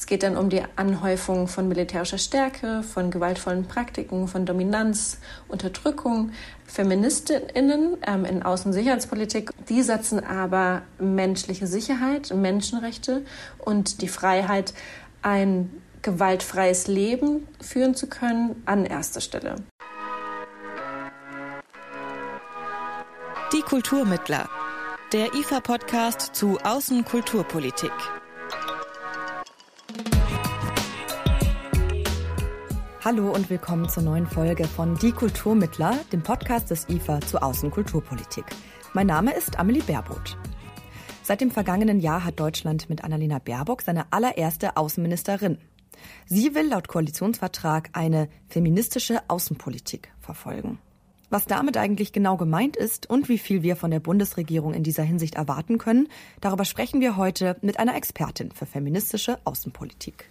Es geht dann um die Anhäufung von militärischer Stärke, von gewaltvollen Praktiken, von Dominanz, Unterdrückung. Feministinnen ähm, in Außensicherheitspolitik, die setzen aber menschliche Sicherheit, Menschenrechte und die Freiheit, ein gewaltfreies Leben führen zu können, an erster Stelle. Die Kulturmittler. Der IFA-Podcast zu Außenkulturpolitik. Hallo und willkommen zur neuen Folge von Die Kulturmittler, dem Podcast des IFA zu Außenkulturpolitik. Mein Name ist Amelie Baerboth. Seit dem vergangenen Jahr hat Deutschland mit Annalena Baerbock seine allererste Außenministerin. Sie will laut Koalitionsvertrag eine feministische Außenpolitik verfolgen. Was damit eigentlich genau gemeint ist und wie viel wir von der Bundesregierung in dieser Hinsicht erwarten können, darüber sprechen wir heute mit einer Expertin für feministische Außenpolitik.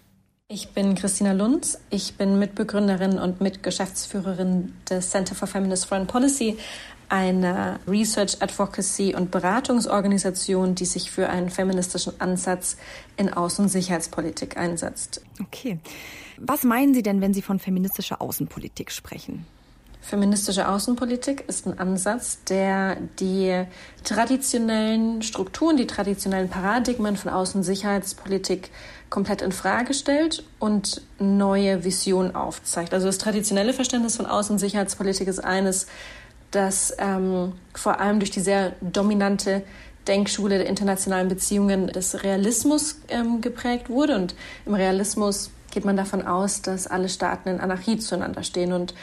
Ich bin Christina Lunz. Ich bin Mitbegründerin und Mitgeschäftsführerin des Center for Feminist Foreign Policy, einer Research, Advocacy und Beratungsorganisation, die sich für einen feministischen Ansatz in Außen- und Sicherheitspolitik einsetzt. Okay. Was meinen Sie denn, wenn Sie von feministischer Außenpolitik sprechen? Feministische Außenpolitik ist ein Ansatz, der die traditionellen Strukturen, die traditionellen Paradigmen von Außensicherheitspolitik komplett in Frage stellt und neue Visionen aufzeigt. Also das traditionelle Verständnis von Außensicherheitspolitik ist eines, das ähm, vor allem durch die sehr dominante Denkschule der internationalen Beziehungen des Realismus ähm, geprägt wurde. Und im Realismus geht man davon aus, dass alle Staaten in Anarchie zueinander stehen und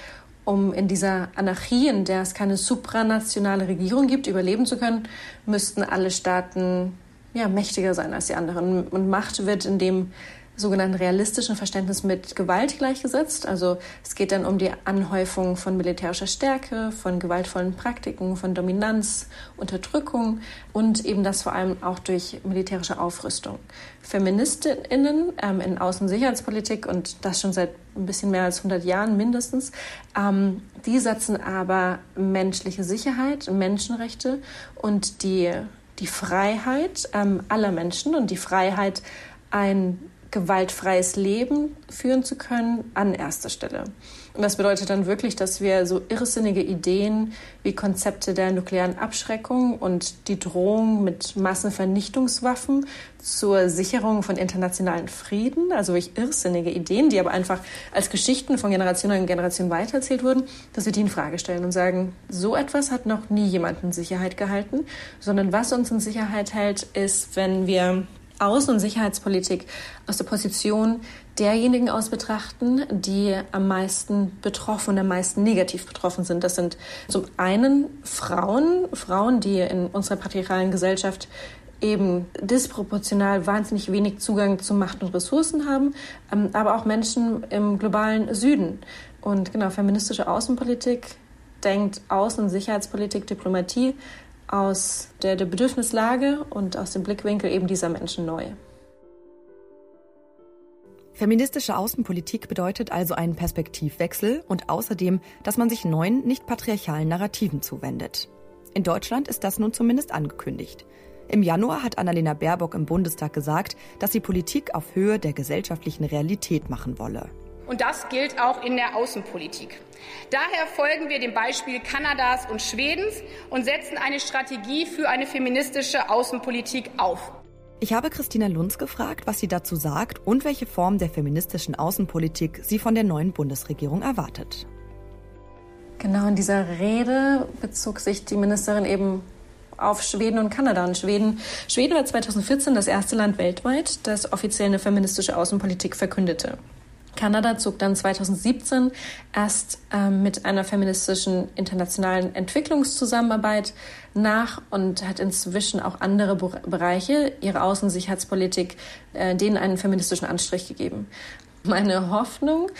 um in dieser Anarchie, in der es keine supranationale Regierung gibt, überleben zu können, müssten alle Staaten ja, mächtiger sein als die anderen. Und Macht wird in dem sogenannten realistischen Verständnis mit Gewalt gleichgesetzt. Also es geht dann um die Anhäufung von militärischer Stärke, von gewaltvollen Praktiken, von Dominanz, Unterdrückung und eben das vor allem auch durch militärische Aufrüstung. Feministinnen ähm, in Außensicherheitspolitik und das schon seit ein bisschen mehr als 100 Jahren mindestens, ähm, die setzen aber menschliche Sicherheit, Menschenrechte und die, die Freiheit ähm, aller Menschen und die Freiheit, ein gewaltfreies Leben führen zu können, an erster Stelle. Und das bedeutet dann wirklich, dass wir so irrsinnige Ideen wie Konzepte der nuklearen Abschreckung und die Drohung mit Massenvernichtungswaffen zur Sicherung von internationalen Frieden, also wirklich irrsinnige Ideen, die aber einfach als Geschichten von Generation in Generation weitererzählt wurden, dass wir die in Frage stellen und sagen, so etwas hat noch nie jemand Sicherheit gehalten, sondern was uns in Sicherheit hält, ist, wenn wir Außen- und Sicherheitspolitik aus der Position derjenigen aus betrachten, die am meisten betroffen und am meisten negativ betroffen sind. Das sind zum einen Frauen, Frauen, die in unserer patriarchalen Gesellschaft eben disproportional wahnsinnig wenig Zugang zu Macht und Ressourcen haben, ähm, aber auch Menschen im globalen Süden. Und genau, feministische Außenpolitik denkt Außen- und Sicherheitspolitik, Diplomatie aus der, der Bedürfnislage und aus dem Blickwinkel eben dieser Menschen neu. Feministische Außenpolitik bedeutet also einen Perspektivwechsel und außerdem, dass man sich neuen, nicht patriarchalen Narrativen zuwendet. In Deutschland ist das nun zumindest angekündigt. Im Januar hat Annalena Baerbock im Bundestag gesagt, dass sie Politik auf Höhe der gesellschaftlichen Realität machen wolle. Und das gilt auch in der Außenpolitik. Daher folgen wir dem Beispiel Kanadas und Schwedens und setzen eine Strategie für eine feministische Außenpolitik auf. Ich habe Christina Lunz gefragt, was sie dazu sagt und welche Form der feministischen Außenpolitik sie von der neuen Bundesregierung erwartet. Genau, in dieser Rede bezog sich die Ministerin eben auf Schweden und Kanada. Und Schweden, Schweden war 2014 das erste Land weltweit, das offiziell eine feministische Außenpolitik verkündete. Kanada zog dann 2017 erst ähm, mit einer feministischen internationalen Entwicklungszusammenarbeit nach und hat inzwischen auch andere Be Bereiche ihrer Außensicherheitspolitik äh, denen einen feministischen Anstrich gegeben. Meine Hoffnung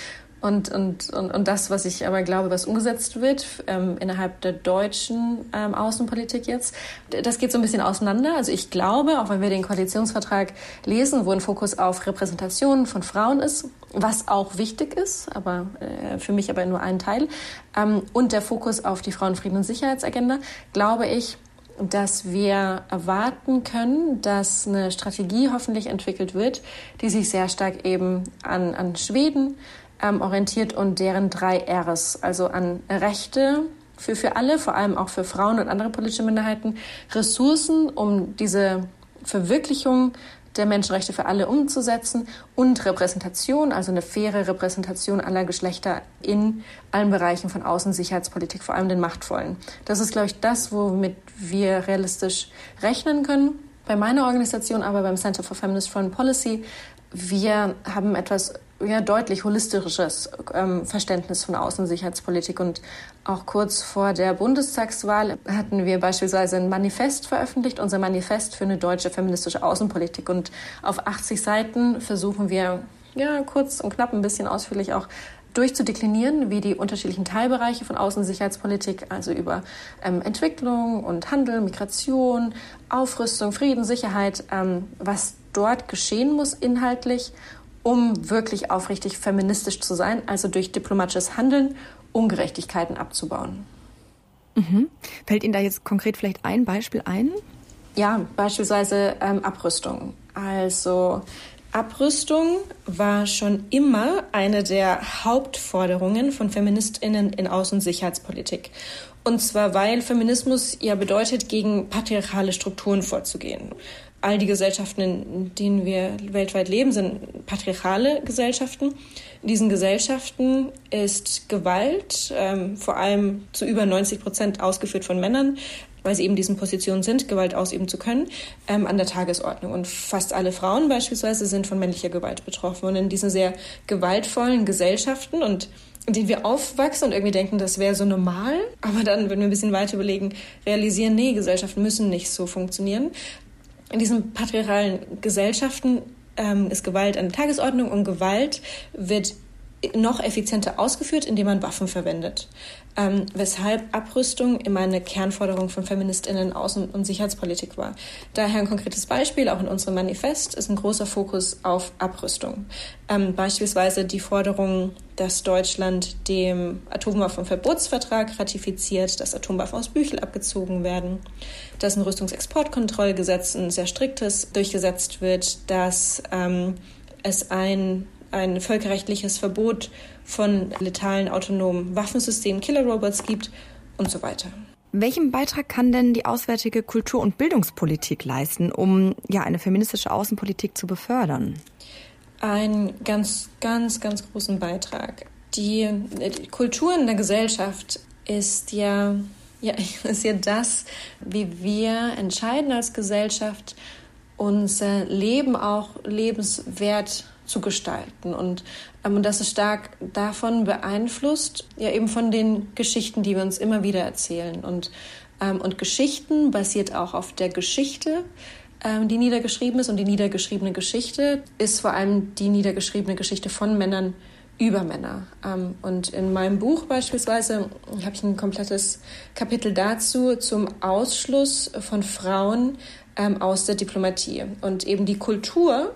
und, und, und, und das, was ich aber glaube, was umgesetzt wird ähm, innerhalb der deutschen ähm, Außenpolitik jetzt, das geht so ein bisschen auseinander. Also ich glaube, auch wenn wir den Koalitionsvertrag lesen, wo ein Fokus auf Repräsentation von Frauen ist, was auch wichtig ist, aber äh, für mich aber nur ein Teil, ähm, und der Fokus auf die Frauenfrieden- und Sicherheitsagenda, glaube ich, dass wir erwarten können, dass eine Strategie hoffentlich entwickelt wird, die sich sehr stark eben an, an Schweden ähm, orientiert und deren drei Rs, also an Rechte für, für alle, vor allem auch für Frauen und andere politische Minderheiten, Ressourcen, um diese Verwirklichung der Menschenrechte für alle umzusetzen und Repräsentation, also eine faire Repräsentation aller Geschlechter in allen Bereichen von Außensicherheitspolitik, vor allem den machtvollen. Das ist, glaube ich, das, womit wir realistisch rechnen können. Bei meiner Organisation, aber beim Center for Feminist Foreign Policy, wir haben etwas ja, deutlich holistisches ähm, Verständnis von Außensicherheitspolitik. Und auch kurz vor der Bundestagswahl hatten wir beispielsweise ein Manifest veröffentlicht, unser Manifest für eine deutsche feministische Außenpolitik. Und auf 80 Seiten versuchen wir, ja, kurz und knapp ein bisschen ausführlich auch durchzudeklinieren, wie die unterschiedlichen Teilbereiche von Außensicherheitspolitik, also über ähm, Entwicklung und Handel, Migration, Aufrüstung, Frieden, Sicherheit, ähm, was dort geschehen muss inhaltlich um wirklich aufrichtig feministisch zu sein, also durch diplomatisches Handeln Ungerechtigkeiten abzubauen. Mhm. Fällt Ihnen da jetzt konkret vielleicht ein Beispiel ein? Ja, beispielsweise ähm, Abrüstung. Also Abrüstung war schon immer eine der Hauptforderungen von Feministinnen in Außen- und Sicherheitspolitik. Und zwar, weil Feminismus ja bedeutet, gegen patriarchale Strukturen vorzugehen all die Gesellschaften, in denen wir weltweit leben, sind patriarchale Gesellschaften. In diesen Gesellschaften ist Gewalt ähm, vor allem zu über 90 Prozent ausgeführt von Männern, weil sie eben diesen Positionen sind, Gewalt ausüben zu können, ähm, an der Tagesordnung. Und fast alle Frauen beispielsweise sind von männlicher Gewalt betroffen. Und in diesen sehr gewaltvollen Gesellschaften und in denen wir aufwachsen und irgendwie denken, das wäre so normal. Aber dann, wenn wir ein bisschen weiter überlegen, realisieren, nee, Gesellschaften müssen nicht so funktionieren in diesen patriarchalen Gesellschaften ähm, ist Gewalt an der Tagesordnung und Gewalt wird noch effizienter ausgeführt, indem man Waffen verwendet. Ähm, weshalb Abrüstung immer eine Kernforderung von FeministInnen Außen- und Sicherheitspolitik war. Daher ein konkretes Beispiel, auch in unserem Manifest, ist ein großer Fokus auf Abrüstung. Ähm, beispielsweise die Forderung, dass Deutschland dem Atomwaffenverbotsvertrag ratifiziert, dass Atomwaffen aus Büchel abgezogen werden, dass ein Rüstungsexportkontrollgesetz, ein sehr striktes, durchgesetzt wird, dass ähm, es ein ein völkerrechtliches Verbot von letalen autonomen Waffensystemen, Killerrobots gibt und so weiter. Welchen Beitrag kann denn die auswärtige Kultur- und Bildungspolitik leisten, um ja eine feministische Außenpolitik zu befördern? Einen ganz, ganz, ganz großen Beitrag. Die, die Kultur in der Gesellschaft ist ja, ja, ist ja das, wie wir entscheiden als Gesellschaft, unser Leben auch lebenswert zu gestalten. Und, ähm, das ist stark davon beeinflusst, ja eben von den Geschichten, die wir uns immer wieder erzählen. Und, ähm, und Geschichten basiert auch auf der Geschichte, ähm, die niedergeschrieben ist. Und die niedergeschriebene Geschichte ist vor allem die niedergeschriebene Geschichte von Männern über Männer. Ähm, und in meinem Buch beispielsweise habe ich ein komplettes Kapitel dazu zum Ausschluss von Frauen ähm, aus der Diplomatie. Und eben die Kultur,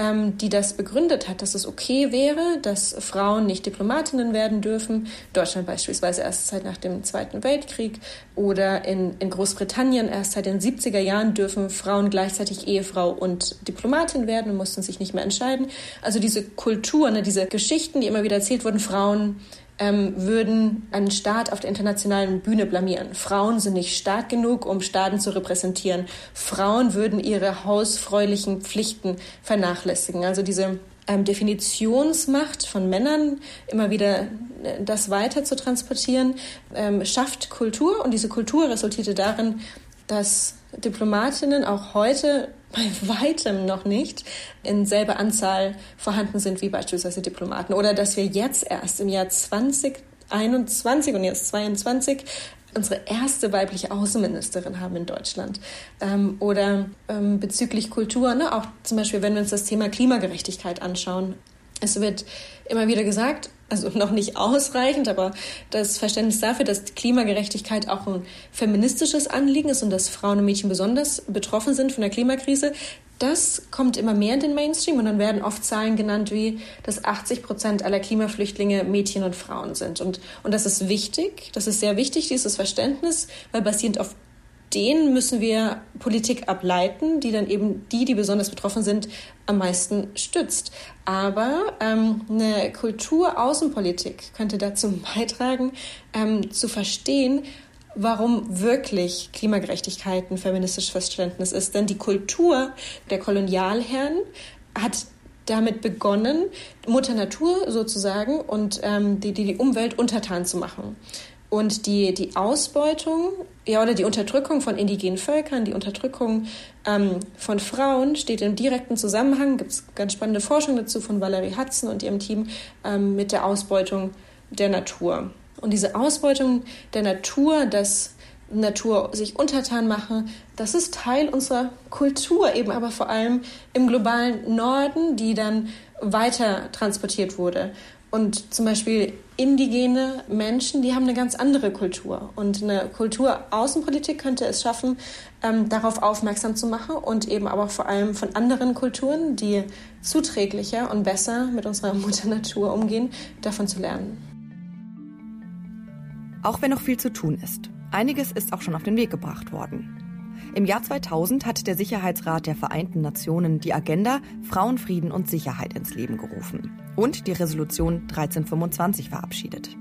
die das begründet hat, dass es okay wäre, dass Frauen nicht Diplomatinnen werden dürfen. Deutschland beispielsweise erst seit nach dem Zweiten Weltkrieg oder in, in Großbritannien erst seit den 70er Jahren dürfen Frauen gleichzeitig Ehefrau und Diplomatin werden und mussten sich nicht mehr entscheiden. Also diese Kultur, ne, diese Geschichten, die immer wieder erzählt wurden, Frauen ähm, würden einen Staat auf der internationalen Bühne blamieren. Frauen sind nicht stark genug, um Staaten zu repräsentieren. Frauen würden ihre hausfräulichen Pflichten vernachlässigen. Also diese ähm, Definitionsmacht von Männern, immer wieder äh, das weiter zu transportieren, ähm, schafft Kultur und diese Kultur resultierte darin, dass Diplomatinnen auch heute bei weitem noch nicht in selber Anzahl vorhanden sind wie beispielsweise Diplomaten. Oder dass wir jetzt erst im Jahr 2021 und jetzt 22 unsere erste weibliche Außenministerin haben in Deutschland. Ähm, oder ähm, bezüglich Kultur, ne? auch zum Beispiel, wenn wir uns das Thema Klimagerechtigkeit anschauen. Es wird immer wieder gesagt, also noch nicht ausreichend, aber das Verständnis dafür, dass Klimagerechtigkeit auch ein feministisches Anliegen ist und dass Frauen und Mädchen besonders betroffen sind von der Klimakrise, das kommt immer mehr in den Mainstream und dann werden oft Zahlen genannt wie, dass 80 Prozent aller Klimaflüchtlinge Mädchen und Frauen sind. Und, und das ist wichtig, das ist sehr wichtig, dieses Verständnis, weil basierend auf denen müssen wir Politik ableiten, die dann eben die, die besonders betroffen sind, am meisten stützt. Aber ähm, eine Kulturaußenpolitik könnte dazu beitragen, ähm, zu verstehen, warum wirklich Klimagerechtigkeit ein feministisches Verständnis ist. Denn die Kultur der Kolonialherren hat damit begonnen, Mutter Natur sozusagen und ähm, die, die, die Umwelt untertan zu machen. Und die, die Ausbeutung ja, oder die Unterdrückung von indigenen Völkern, die Unterdrückung ähm, von Frauen steht im direkten Zusammenhang, gibt es ganz spannende Forschung dazu von Valerie Hudson und ihrem Team, ähm, mit der Ausbeutung der Natur. Und diese Ausbeutung der Natur, dass Natur sich untertan mache, das ist Teil unserer Kultur, eben aber vor allem im globalen Norden, die dann weiter transportiert wurde. Und zum Beispiel indigene Menschen, die haben eine ganz andere Kultur. Und eine Kulturaußenpolitik könnte es schaffen, ähm, darauf aufmerksam zu machen und eben aber vor allem von anderen Kulturen, die zuträglicher und besser mit unserer Mutter Natur umgehen, davon zu lernen. Auch wenn noch viel zu tun ist. Einiges ist auch schon auf den Weg gebracht worden. Im Jahr 2000 hat der Sicherheitsrat der Vereinten Nationen die Agenda Frauen, Frieden und Sicherheit ins Leben gerufen und die Resolution 1325 verabschiedet.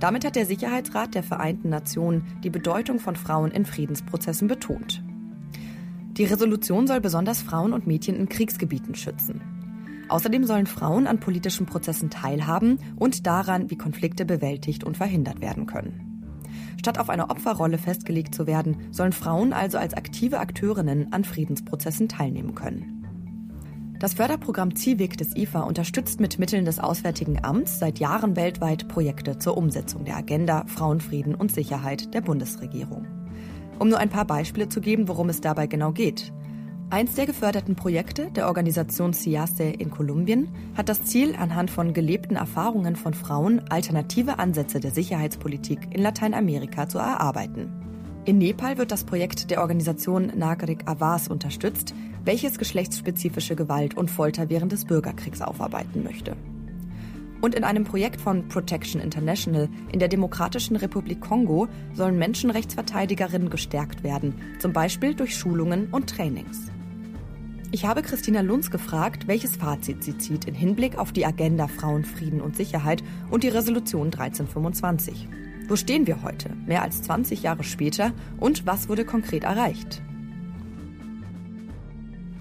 Damit hat der Sicherheitsrat der Vereinten Nationen die Bedeutung von Frauen in Friedensprozessen betont. Die Resolution soll besonders Frauen und Mädchen in Kriegsgebieten schützen. Außerdem sollen Frauen an politischen Prozessen teilhaben und daran, wie Konflikte bewältigt und verhindert werden können. Statt auf eine Opferrolle festgelegt zu werden, sollen Frauen also als aktive Akteurinnen an Friedensprozessen teilnehmen können. Das Förderprogramm CIVIC des IFA unterstützt mit Mitteln des Auswärtigen Amts seit Jahren weltweit Projekte zur Umsetzung der Agenda Frauenfrieden und Sicherheit der Bundesregierung. Um nur ein paar Beispiele zu geben, worum es dabei genau geht. Eins der geförderten Projekte der Organisation CIASE in Kolumbien hat das Ziel, anhand von gelebten Erfahrungen von Frauen alternative Ansätze der Sicherheitspolitik in Lateinamerika zu erarbeiten. In Nepal wird das Projekt der Organisation Nagrik Avas unterstützt, welches geschlechtsspezifische Gewalt und Folter während des Bürgerkriegs aufarbeiten möchte. Und in einem Projekt von Protection International in der Demokratischen Republik Kongo sollen Menschenrechtsverteidigerinnen gestärkt werden, zum Beispiel durch Schulungen und Trainings. Ich habe Christina Lunz gefragt, welches Fazit sie zieht in Hinblick auf die Agenda Frauen, Frieden und Sicherheit und die Resolution 1325. Wo stehen wir heute, mehr als 20 Jahre später, und was wurde konkret erreicht?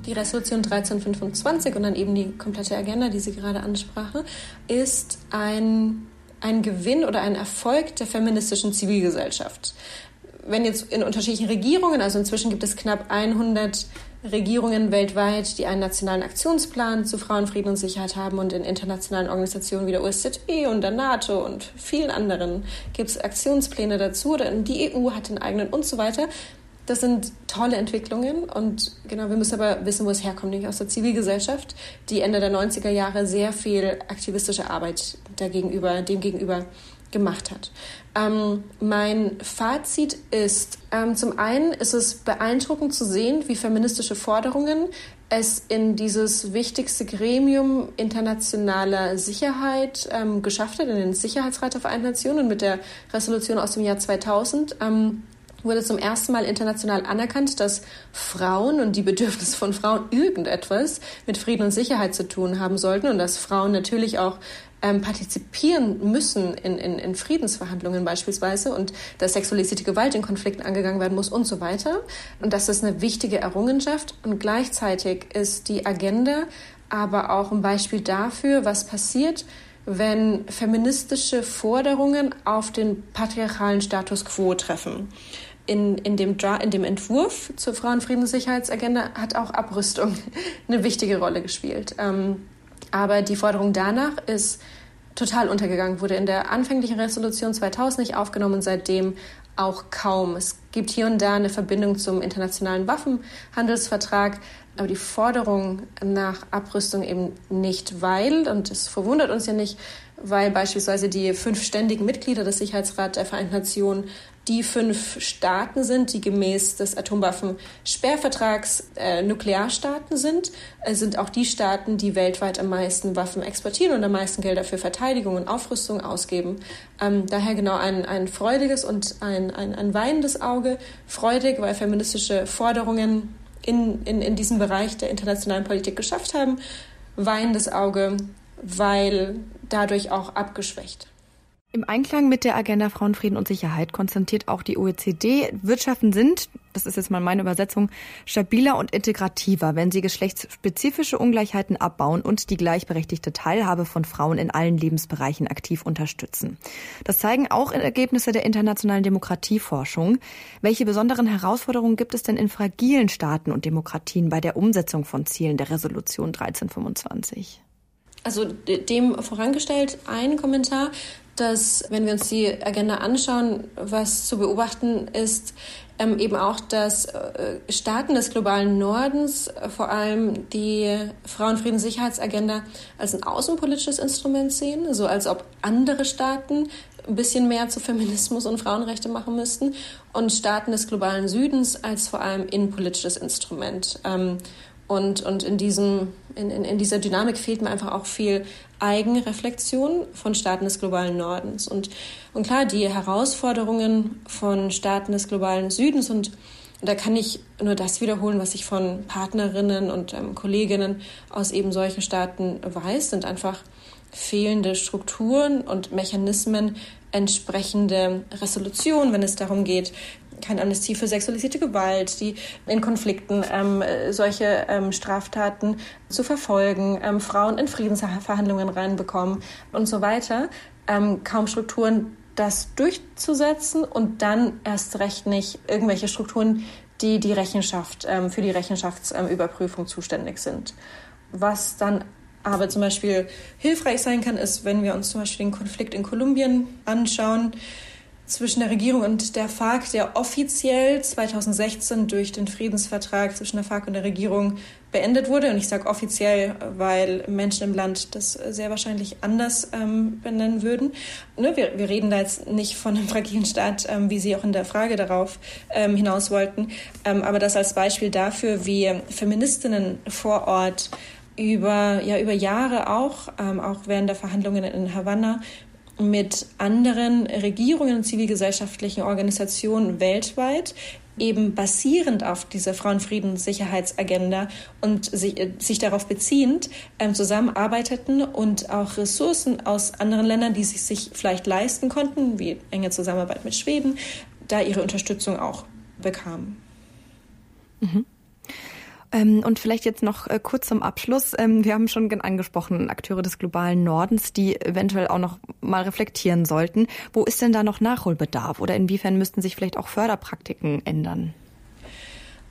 Die Resolution 1325 und dann eben die komplette Agenda, die Sie gerade ansprachen, ist ein, ein Gewinn oder ein Erfolg der feministischen Zivilgesellschaft. Wenn jetzt in unterschiedlichen Regierungen, also inzwischen gibt es knapp 100 Regierungen weltweit, die einen nationalen Aktionsplan zu Frauenfrieden und Sicherheit haben und in internationalen Organisationen wie der OSZE und der NATO und vielen anderen gibt es Aktionspläne dazu. Oder die EU hat den eigenen und so weiter. Das sind tolle Entwicklungen und genau, wir müssen aber wissen, wo es herkommt, nämlich aus der Zivilgesellschaft, die Ende der 90er Jahre sehr viel aktivistische Arbeit dagegenüber, dem gegenüber gemacht hat. Ähm, mein Fazit ist, ähm, zum einen ist es beeindruckend zu sehen, wie feministische Forderungen es in dieses wichtigste Gremium internationaler Sicherheit ähm, geschafft hat, in den Sicherheitsrat der Vereinten Nationen mit der Resolution aus dem Jahr 2000 ähm, wurde zum ersten Mal international anerkannt, dass Frauen und die Bedürfnisse von Frauen irgendetwas mit Frieden und Sicherheit zu tun haben sollten und dass Frauen natürlich auch ähm, partizipieren müssen in, in, in Friedensverhandlungen beispielsweise und dass sexualisierte Gewalt in Konflikten angegangen werden muss und so weiter. Und das ist eine wichtige Errungenschaft. Und gleichzeitig ist die Agenda aber auch ein Beispiel dafür, was passiert, wenn feministische Forderungen auf den patriarchalen Status quo treffen. In, in, dem, in dem Entwurf zur Frauenfriedenssicherheitsagenda hat auch Abrüstung eine wichtige Rolle gespielt. Ähm, aber die Forderung danach ist total untergegangen, wurde in der anfänglichen Resolution 2000 nicht aufgenommen und seitdem auch kaum. Es gibt hier und da eine Verbindung zum internationalen Waffenhandelsvertrag, aber die Forderung nach Abrüstung eben nicht, weil, und es verwundert uns ja nicht, weil beispielsweise die fünf ständigen Mitglieder des Sicherheitsrats der Vereinten Nationen die fünf Staaten sind, die gemäß des Atomwaffensperrvertrags äh, Nuklearstaaten sind, äh, sind auch die Staaten, die weltweit am meisten Waffen exportieren und am meisten Gelder für Verteidigung und Aufrüstung ausgeben. Ähm, daher genau ein, ein freudiges und ein, ein, ein weinendes Auge. Freudig, weil feministische Forderungen in, in, in diesem Bereich der internationalen Politik geschafft haben. Weinendes Auge, weil dadurch auch abgeschwächt. Im Einklang mit der Agenda Frauenfrieden und Sicherheit konzentriert auch die OECD, Wirtschaften sind, das ist jetzt mal meine Übersetzung, stabiler und integrativer, wenn sie geschlechtsspezifische Ungleichheiten abbauen und die gleichberechtigte Teilhabe von Frauen in allen Lebensbereichen aktiv unterstützen. Das zeigen auch Ergebnisse der internationalen Demokratieforschung. Welche besonderen Herausforderungen gibt es denn in fragilen Staaten und Demokratien bei der Umsetzung von Zielen der Resolution 1325? Also dem vorangestellt ein Kommentar dass, wenn wir uns die Agenda anschauen, was zu beobachten ist, ähm, eben auch, dass äh, Staaten des globalen Nordens äh, vor allem die Frauenfrieden-Sicherheitsagenda als ein außenpolitisches Instrument sehen, so als ob andere Staaten ein bisschen mehr zu Feminismus und Frauenrechte machen müssten und Staaten des globalen Südens als vor allem innenpolitisches Instrument. Ähm, und, und in, diesem, in, in, in dieser Dynamik fehlt mir einfach auch viel Eigenreflexion von Staaten des globalen Nordens. Und, und klar, die Herausforderungen von Staaten des globalen Südens und da kann ich nur das wiederholen, was ich von Partnerinnen und ähm, Kolleginnen aus eben solchen Staaten weiß, sind einfach fehlende Strukturen und Mechanismen, entsprechende Resolutionen, wenn es darum geht, keine Amnestie für sexualisierte Gewalt, die in Konflikten ähm, solche ähm, Straftaten zu verfolgen, ähm, Frauen in Friedensverhandlungen reinbekommen und so weiter. Ähm, kaum Strukturen, das durchzusetzen und dann erst recht nicht irgendwelche Strukturen, die die Rechenschaft ähm, für die Rechenschaftsüberprüfung zuständig sind. Was dann aber zum Beispiel hilfreich sein kann, ist, wenn wir uns zum Beispiel den Konflikt in Kolumbien anschauen zwischen der Regierung und der FARC, der offiziell 2016 durch den Friedensvertrag zwischen der FARC und der Regierung beendet wurde. Und ich sage offiziell, weil Menschen im Land das sehr wahrscheinlich anders ähm, benennen würden. Ne, wir, wir, reden da jetzt nicht von einem fragilen Staat, ähm, wie Sie auch in der Frage darauf ähm, hinaus wollten. Ähm, aber das als Beispiel dafür, wie Feministinnen vor Ort über, ja, über Jahre auch, ähm, auch während der Verhandlungen in Havanna, mit anderen Regierungen und zivilgesellschaftlichen Organisationen weltweit eben basierend auf dieser Frauenfrieden-Sicherheitsagenda und sich, äh, sich darauf beziehend ähm, zusammenarbeiteten und auch Ressourcen aus anderen Ländern, die sich, sich vielleicht leisten konnten, wie enge Zusammenarbeit mit Schweden, da ihre Unterstützung auch bekamen. Mhm. Ähm, und vielleicht jetzt noch äh, kurz zum Abschluss. Ähm, wir haben schon angesprochen, Akteure des globalen Nordens, die eventuell auch noch mal reflektieren sollten. Wo ist denn da noch Nachholbedarf oder inwiefern müssten sich vielleicht auch Förderpraktiken ändern?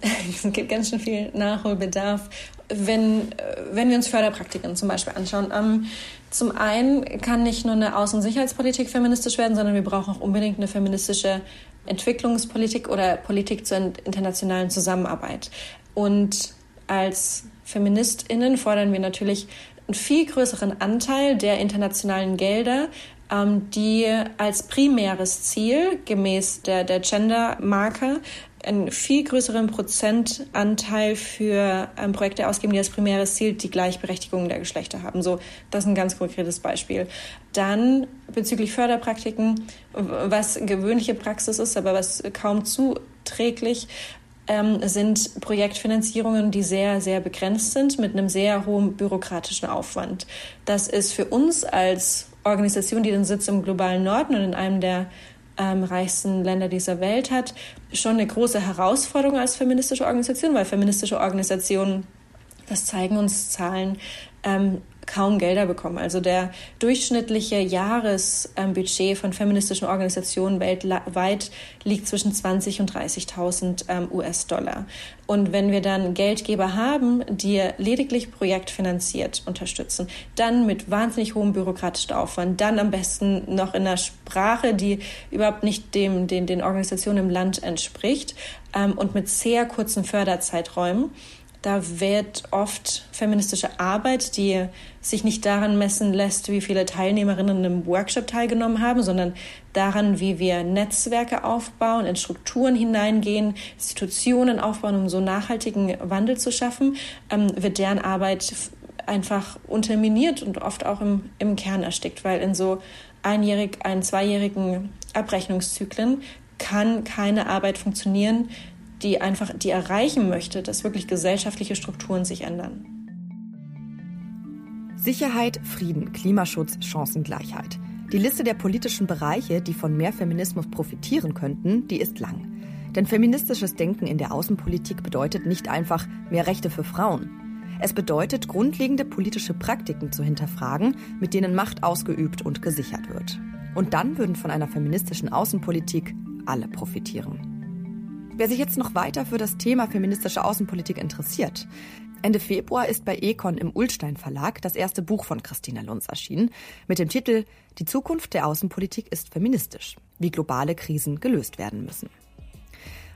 Es gibt ganz schön viel Nachholbedarf, wenn, äh, wenn wir uns Förderpraktiken zum Beispiel anschauen. Ähm, zum einen kann nicht nur eine Außen- und Sicherheitspolitik feministisch werden, sondern wir brauchen auch unbedingt eine feministische Entwicklungspolitik oder Politik zur internationalen Zusammenarbeit. Und als Feministinnen fordern wir natürlich einen viel größeren Anteil der internationalen Gelder, ähm, die als primäres Ziel gemäß der, der Gender-Marker einen viel größeren Prozentanteil für ähm, Projekte ausgeben, die als primäres Ziel die Gleichberechtigung der Geschlechter haben. So, das ist ein ganz konkretes Beispiel. Dann bezüglich Förderpraktiken, was gewöhnliche Praxis ist, aber was kaum zuträglich, ähm, sind Projektfinanzierungen, die sehr, sehr begrenzt sind mit einem sehr hohen bürokratischen Aufwand. Das ist für uns als Organisation, die den Sitz im globalen Norden und in einem der ähm, reichsten Länder dieser Welt hat, schon eine große Herausforderung als feministische Organisation, weil feministische Organisationen, das zeigen uns Zahlen, ähm, kaum Gelder bekommen. Also der durchschnittliche Jahresbudget von feministischen Organisationen weltweit liegt zwischen 20 und 30.000 ähm, US-Dollar. Und wenn wir dann Geldgeber haben, die lediglich projektfinanziert unterstützen, dann mit wahnsinnig hohem bürokratischen Aufwand, dann am besten noch in einer Sprache, die überhaupt nicht dem, den, den Organisationen im Land entspricht ähm, und mit sehr kurzen Förderzeiträumen, Da wird oft feministische Arbeit, die sich nicht daran messen lässt, wie viele Teilnehmerinnen im Workshop teilgenommen haben, sondern daran, wie wir Netzwerke aufbauen, in Strukturen hineingehen, Institutionen aufbauen, um so nachhaltigen Wandel zu schaffen, ähm, wird deren Arbeit einfach unterminiert und oft auch im, im Kern erstickt, weil in so einjährig, ein, zweijährigen Abrechnungszyklen kann keine Arbeit funktionieren, die einfach, die erreichen möchte, dass wirklich gesellschaftliche Strukturen sich ändern. Sicherheit, Frieden, Klimaschutz, Chancengleichheit. Die Liste der politischen Bereiche, die von mehr Feminismus profitieren könnten, die ist lang. Denn feministisches Denken in der Außenpolitik bedeutet nicht einfach mehr Rechte für Frauen. Es bedeutet, grundlegende politische Praktiken zu hinterfragen, mit denen Macht ausgeübt und gesichert wird. Und dann würden von einer feministischen Außenpolitik alle profitieren. Wer sich jetzt noch weiter für das Thema feministische Außenpolitik interessiert, Ende Februar ist bei Econ im Ulstein Verlag das erste Buch von Christina Lunz erschienen mit dem Titel Die Zukunft der Außenpolitik ist feministisch, wie globale Krisen gelöst werden müssen.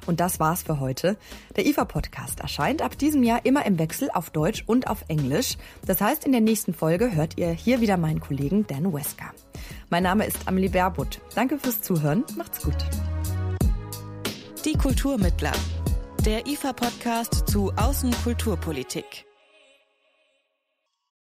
Und das war's für heute. Der IFA-Podcast erscheint ab diesem Jahr immer im Wechsel auf Deutsch und auf Englisch. Das heißt, in der nächsten Folge hört ihr hier wieder meinen Kollegen Dan Wesker. Mein Name ist Amelie Baerbutt. Danke fürs Zuhören. Macht's gut. Die Kulturmittler. Der IFA-Podcast zu Außenkulturpolitik.